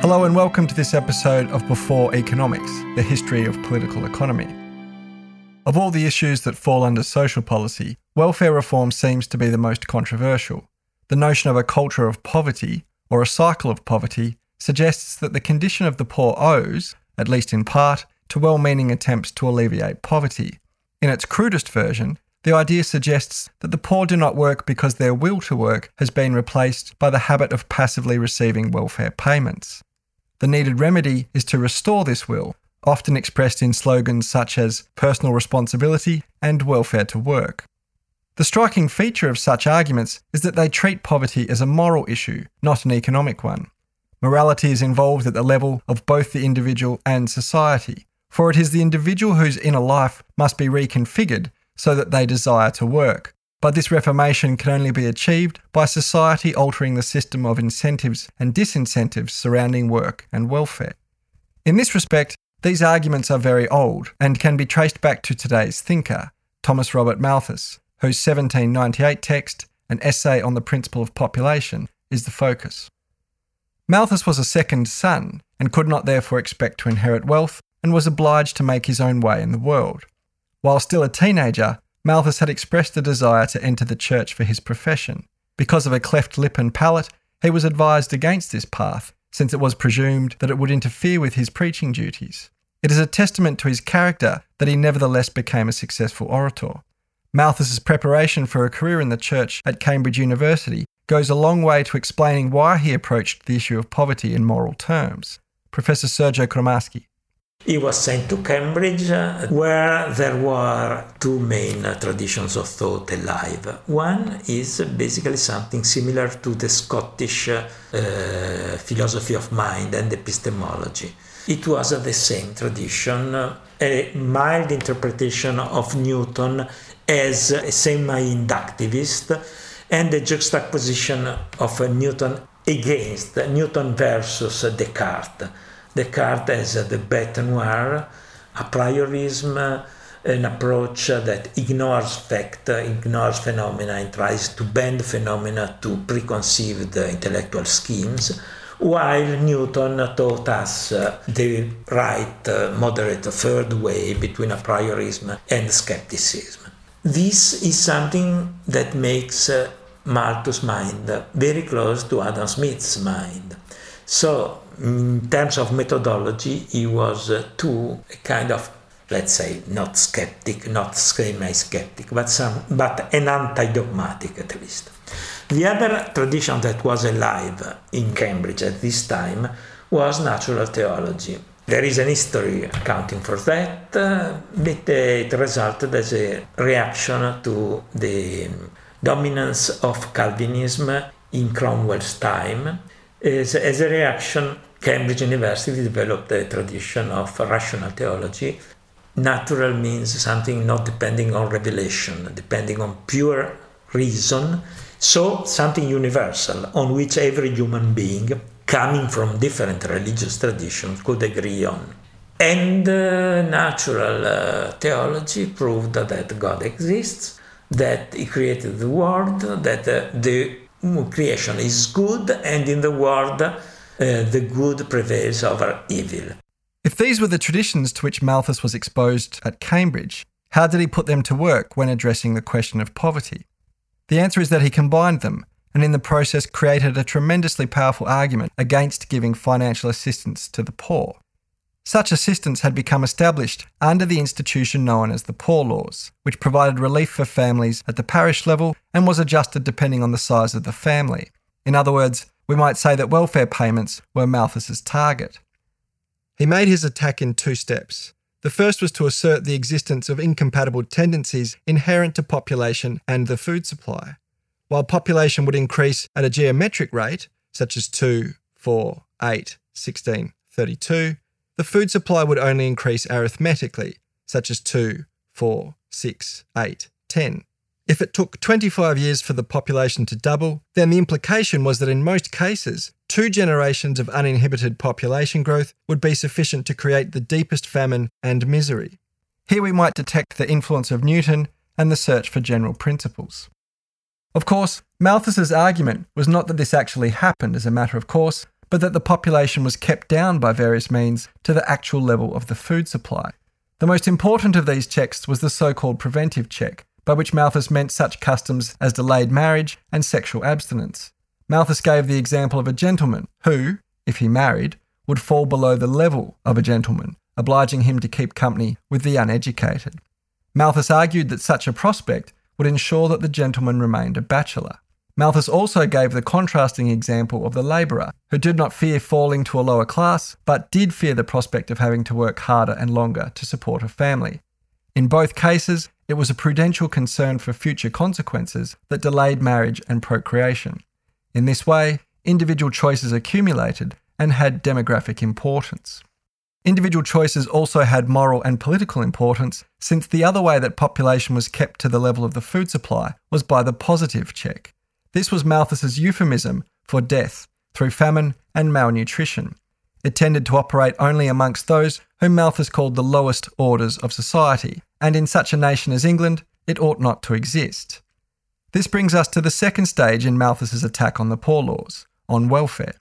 Hello, and welcome to this episode of Before Economics, the history of political economy. Of all the issues that fall under social policy, welfare reform seems to be the most controversial. The notion of a culture of poverty, or a cycle of poverty, suggests that the condition of the poor owes, at least in part, to well meaning attempts to alleviate poverty. In its crudest version, the idea suggests that the poor do not work because their will to work has been replaced by the habit of passively receiving welfare payments. The needed remedy is to restore this will often expressed in slogans such as personal responsibility and welfare to work. The striking feature of such arguments is that they treat poverty as a moral issue, not an economic one. Morality is involved at the level of both the individual and society, for it is the individual whose inner life must be reconfigured so that they desire to work. But this reformation can only be achieved by society altering the system of incentives and disincentives surrounding work and welfare. In this respect, these arguments are very old and can be traced back to today's thinker, Thomas Robert Malthus, whose 1798 text, An Essay on the Principle of Population, is the focus. Malthus was a second son and could not therefore expect to inherit wealth and was obliged to make his own way in the world. While still a teenager, Malthus had expressed a desire to enter the church for his profession. Because of a cleft lip and palate, he was advised against this path since it was presumed that it would interfere with his preaching duties. It is a testament to his character that he nevertheless became a successful orator. Malthus's preparation for a career in the church at Cambridge University goes a long way to explaining why he approached the issue of poverty in moral terms. Professor Sergio Cremaschi. He was sent to Cambridge, uh, where there were two main uh, traditions of thought alive. One is basically something similar to the Scottish uh, philosophy of mind and epistemology. It was the same tradition, a mild interpretation of Newton as a semi inductivist, and the juxtaposition of Newton against Newton versus Descartes Descartes as the bête noire, a priorism, an approach that ignores fact, ignores phenomena, and tries to bend phenomena to preconceived intellectual schemes, while Newton taught us the right, moderate third way between a priorism and skepticism. This is something that makes uh, Malthus' mind very close to Adam Smith's mind. So in terms of methodology, he was uh, too kind of, let's say, not skeptic, not semi-skeptic, but some, but an anti-dogmatic at least. The other tradition that was alive in Cambridge at this time was natural theology. There is an history accounting for that, uh, but it resulted as a reaction to the dominance of Calvinism in Cromwell's time. As, as a reaction Cambridge University developed a tradition of rational theology. Natural means something not depending on revelation, depending on pure reason. So, something universal on which every human being, coming from different religious traditions, could agree on. And uh, natural uh, theology proved that God exists, that He created the world, that uh, the creation is good, and in the world, uh, the good prevails over evil. If these were the traditions to which Malthus was exposed at Cambridge, how did he put them to work when addressing the question of poverty? The answer is that he combined them, and in the process created a tremendously powerful argument against giving financial assistance to the poor. Such assistance had become established under the institution known as the Poor Laws, which provided relief for families at the parish level and was adjusted depending on the size of the family. In other words, we might say that welfare payments were Malthus's target. He made his attack in two steps. The first was to assert the existence of incompatible tendencies inherent to population and the food supply. While population would increase at a geometric rate, such as 2, 4, 8, 16, 32, the food supply would only increase arithmetically, such as 2, 4, 6, 8, 10. If it took 25 years for the population to double, then the implication was that in most cases, two generations of uninhibited population growth would be sufficient to create the deepest famine and misery. Here we might detect the influence of Newton and the search for general principles. Of course, Malthus's argument was not that this actually happened as a matter of course, but that the population was kept down by various means to the actual level of the food supply. The most important of these checks was the so called preventive check, by which Malthus meant such customs as delayed marriage and sexual abstinence. Malthus gave the example of a gentleman who, if he married, would fall below the level of a gentleman, obliging him to keep company with the uneducated. Malthus argued that such a prospect would ensure that the gentleman remained a bachelor. Malthus also gave the contrasting example of the labourer, who did not fear falling to a lower class, but did fear the prospect of having to work harder and longer to support a family. In both cases, it was a prudential concern for future consequences that delayed marriage and procreation. In this way, individual choices accumulated and had demographic importance. Individual choices also had moral and political importance, since the other way that population was kept to the level of the food supply was by the positive check. This was Malthus's euphemism for death through famine and malnutrition. It tended to operate only amongst those whom Malthus called the lowest orders of society, and in such a nation as England, it ought not to exist. This brings us to the second stage in Malthus's attack on the poor laws, on welfare.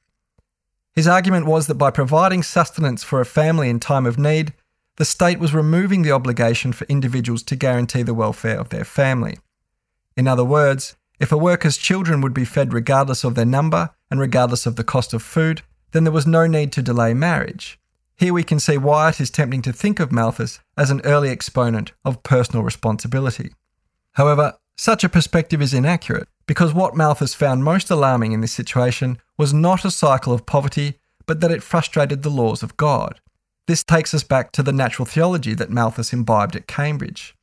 His argument was that by providing sustenance for a family in time of need, the state was removing the obligation for individuals to guarantee the welfare of their family. In other words, if a worker's children would be fed regardless of their number and regardless of the cost of food, then there was no need to delay marriage. Here we can see why it is tempting to think of Malthus as an early exponent of personal responsibility. However, such a perspective is inaccurate because what Malthus found most alarming in this situation was not a cycle of poverty, but that it frustrated the laws of God. This takes us back to the natural theology that Malthus imbibed at Cambridge.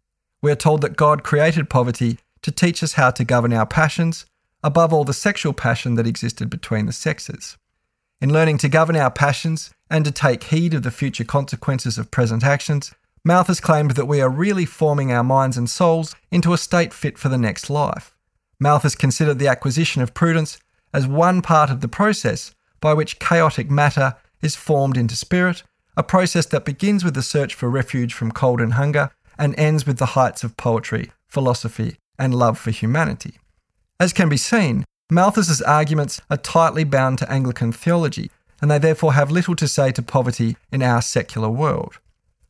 We are told that God created poverty to teach us how to govern our passions, above all the sexual passion that existed between the sexes. In learning to govern our passions and to take heed of the future consequences of present actions, Malthus claimed that we are really forming our minds and souls into a state fit for the next life. Malthus considered the acquisition of prudence as one part of the process by which chaotic matter is formed into spirit, a process that begins with the search for refuge from cold and hunger and ends with the heights of poetry, philosophy, and love for humanity. As can be seen, Malthus's arguments are tightly bound to Anglican theology, and they therefore have little to say to poverty in our secular world.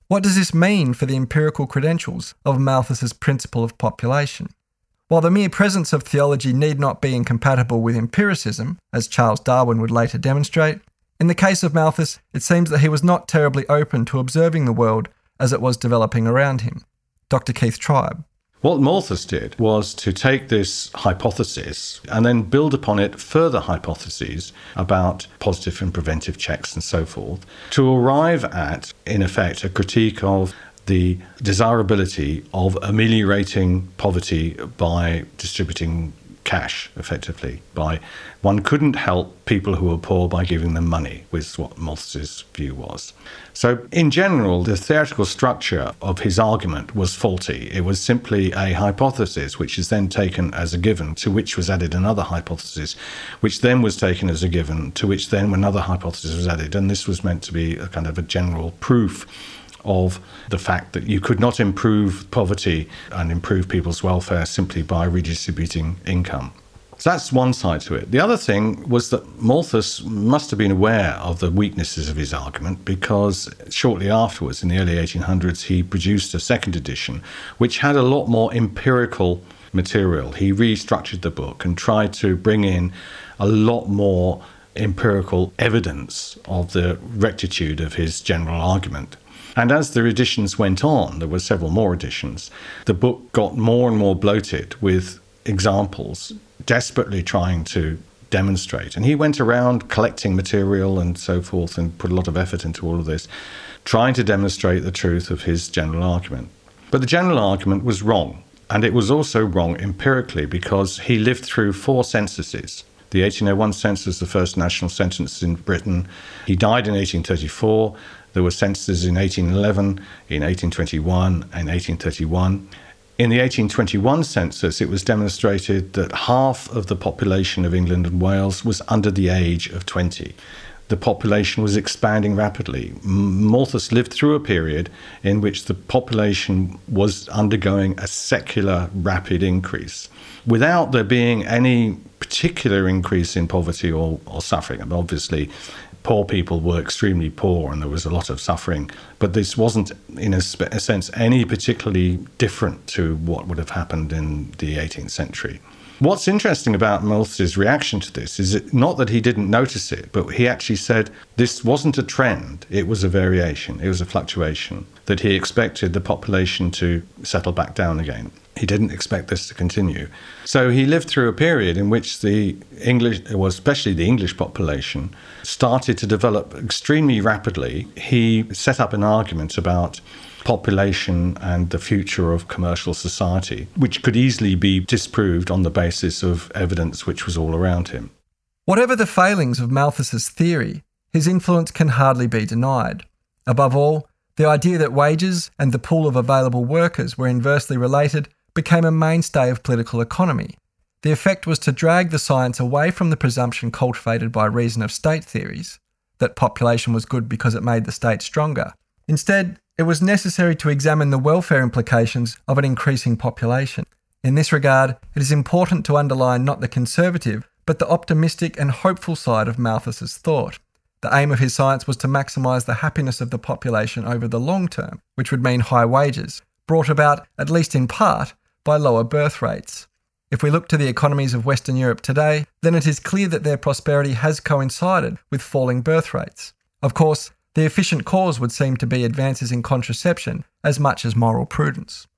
What does this mean for the empirical credentials of Malthus's principle of population? While the mere presence of theology need not be incompatible with empiricism, as Charles Darwin would later demonstrate, in the case of Malthus, it seems that he was not terribly open to observing the world as it was developing around him. Dr. Keith Tribe. What Malthus did was to take this hypothesis and then build upon it further hypotheses about positive and preventive checks and so forth to arrive at, in effect, a critique of the desirability of ameliorating poverty by distributing cash effectively by one couldn't help people who were poor by giving them money was what Malthus's view was. So in general the theoretical structure of his argument was faulty. It was simply a hypothesis which is then taken as a given to which was added another hypothesis which then was taken as a given to which then another hypothesis was added and this was meant to be a kind of a general proof of the fact that you could not improve poverty and improve people's welfare simply by redistributing income. So that's one side to it. The other thing was that Malthus must have been aware of the weaknesses of his argument because shortly afterwards, in the early 1800s, he produced a second edition which had a lot more empirical material. He restructured the book and tried to bring in a lot more empirical evidence of the rectitude of his general argument. And as the editions went on, there were several more editions, the book got more and more bloated with examples, desperately trying to demonstrate. And he went around collecting material and so forth and put a lot of effort into all of this, trying to demonstrate the truth of his general argument. But the general argument was wrong. And it was also wrong empirically because he lived through four censuses. The 1801 census, the first national census in Britain. He died in 1834. There were censuses in 1811, in 1821, and 1831. In the 1821 census, it was demonstrated that half of the population of England and Wales was under the age of 20. The population was expanding rapidly. Malthus lived through a period in which the population was undergoing a secular rapid increase without there being any particular increase in poverty or, or suffering. Mean, obviously, poor people were extremely poor and there was a lot of suffering. But this wasn't, in a, a, sense, any particularly different to what would have happened in the 18th century. What's interesting about Malthus's reaction to this is it, not that he didn't notice it, but he actually said this wasn't a trend, it was a variation, it was a fluctuation, that he expected the population to settle back down again. He didn't expect this to continue. So he lived through a period in which the English, well, especially the English population, started to develop extremely rapidly. He set up an argument about population and the future of commercial society, which could easily be disproved on the basis of evidence which was all around him. Whatever the failings of Malthus's theory, his influence can hardly be denied. Above all, the idea that wages and the pool of available workers were inversely related became a mainstay of political economy. The effect was to drag the science away from the presumption cultivated by reason of state theories that population was good because it made the state stronger. Instead, it was necessary to examine the welfare implications of an increasing population. In this regard, it is important to underline not the conservative, but the optimistic and hopeful side of Malthus's thought. The aim of his science was to maximise the happiness of the population over the long term, which would mean high wages, brought about, at least in part, by lower birth rates. If we look to the economies of Western Europe today, then it is clear that their prosperity has coincided with falling birth rates. Of course, the efficient cause would seem to be advances in contraception as much as moral prudence.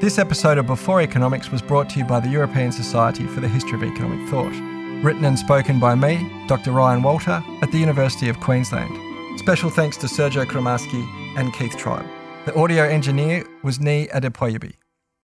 This episode of Before Economics was brought to you by the European Society for the History of Economic Thought. Written and spoken by me, Dr. Ryan Walter, at the University of Queensland. Special thanks to Sergio Cremaschi and Keith Tribe. The audio engineer was Nii Adepoyabi.